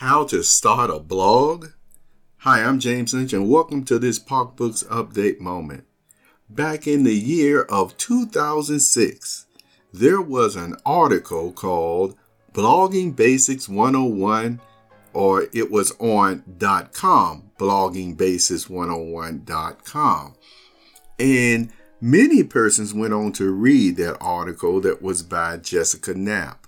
How to start a blog? Hi, I'm James Lynch, and welcome to this Park Books Update moment. Back in the year of 2006, there was an article called Blogging Basics 101, or it was on .com, bloggingbasics101.com. And many persons went on to read that article that was by Jessica Knapp.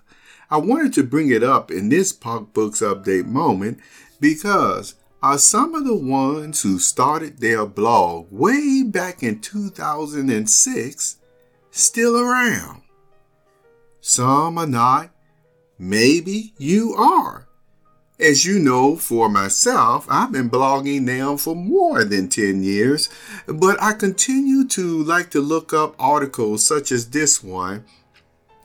I wanted to bring it up in this Park Books Update moment because are some of the ones who started their blog way back in 2006 still around? Some are not. Maybe you are. As you know, for myself, I've been blogging now for more than 10 years, but I continue to like to look up articles such as this one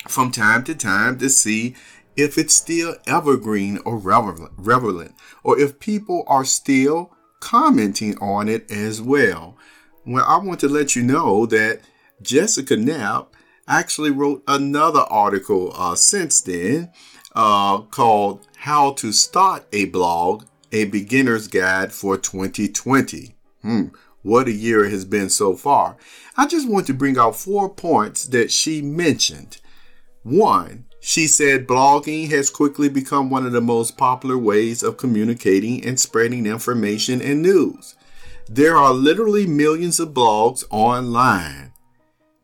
from time to time to see if it's still evergreen or relevant, or if people are still commenting on it as well. Well, I want to let you know that Jessica Knapp actually wrote another article uh, since then uh, called How to Start a Blog, a Beginner's Guide for 2020. Hmm, what a year it has been so far. I just want to bring out four points that she mentioned. One, she said blogging has quickly become one of the most popular ways of communicating and spreading information and news. There are literally millions of blogs online.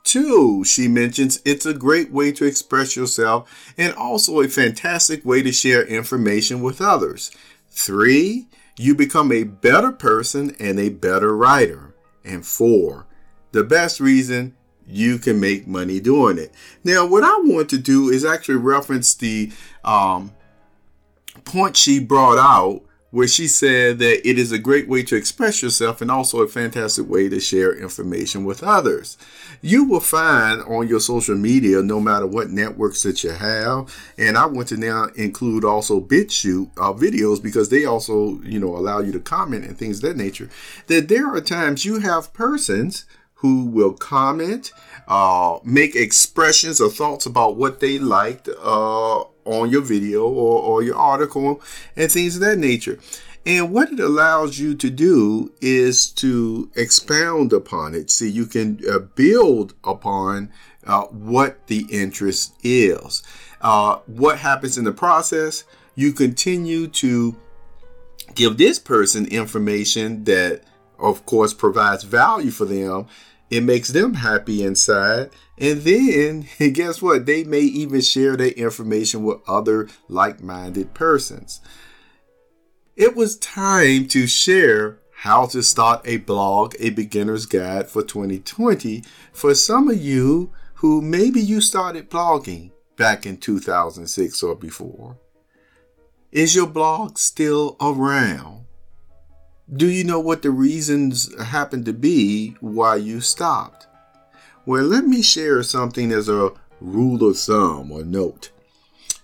Two, she mentions it's a great way to express yourself and also a fantastic way to share information with others. Three, you become a better person and a better writer. And four, the best reason you can make money doing it. Now, what I want to do is actually reference the um, point she brought out where she said that it is a great way to express yourself and also a fantastic way to share information with others. You will find on your social media, no matter what networks that you have, and I want to now include also BitChute uh, videos because they also, you know, allow you to comment and things of that nature, that there are times you have persons who will comment, uh, make expressions or thoughts about what they liked uh, on your video or, or your article and things of that nature. And what it allows you to do is to expound upon it. See, you can uh, build upon uh, what the interest is. Uh, what happens in the process? You continue to give this person information that, of course, provides value for them it makes them happy inside. And then, guess what? They may even share their information with other like minded persons. It was time to share how to start a blog, a beginner's guide for 2020 for some of you who maybe you started blogging back in 2006 or before. Is your blog still around? Do you know what the reasons happened to be why you stopped? Well, let me share something as a rule of thumb or note.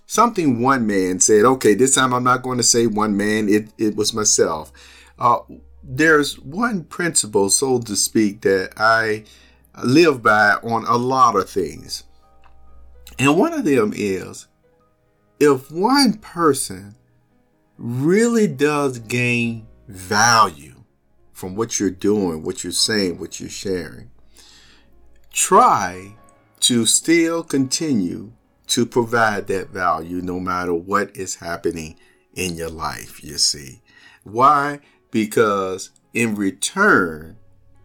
Something one man said, okay, this time I'm not going to say one man, it, it was myself. Uh, there's one principle, so to speak, that I live by on a lot of things. And one of them is if one person really does gain value from what you're doing, what you're saying, what you're sharing. Try to still continue to provide that value no matter what is happening in your life, you see. Why? Because in return,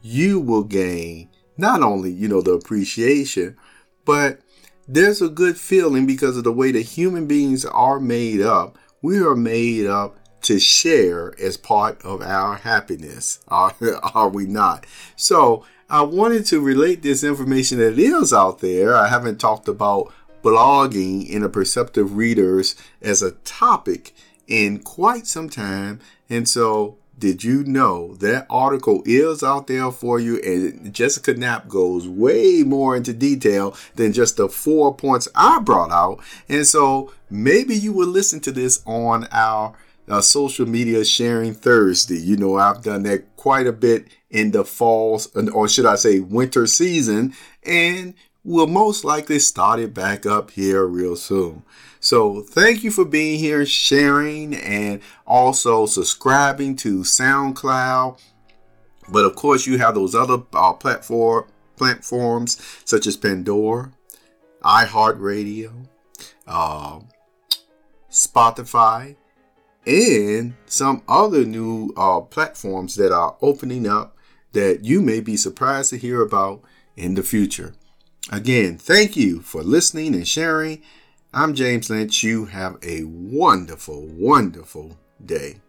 you will gain not only, you know, the appreciation, but there's a good feeling because of the way that human beings are made up. We are made up to share as part of our happiness, are, are we not? So I wanted to relate this information that is out there. I haven't talked about blogging in a perceptive readers as a topic in quite some time. And so did you know that article is out there for you? And Jessica Knapp goes way more into detail than just the four points I brought out. And so maybe you will listen to this on our uh, social media sharing Thursday. You know, I've done that quite a bit in the fall, or should I say, winter season. And will most likely start it back up here real soon. So thank you for being here, sharing, and also subscribing to SoundCloud. But of course, you have those other uh, platform platforms such as Pandora, iHeartRadio, uh, Spotify, and some other new uh, platforms that are opening up that you may be surprised to hear about in the future. Again, thank you for listening and sharing. I'm James Lynch. You have a wonderful, wonderful day.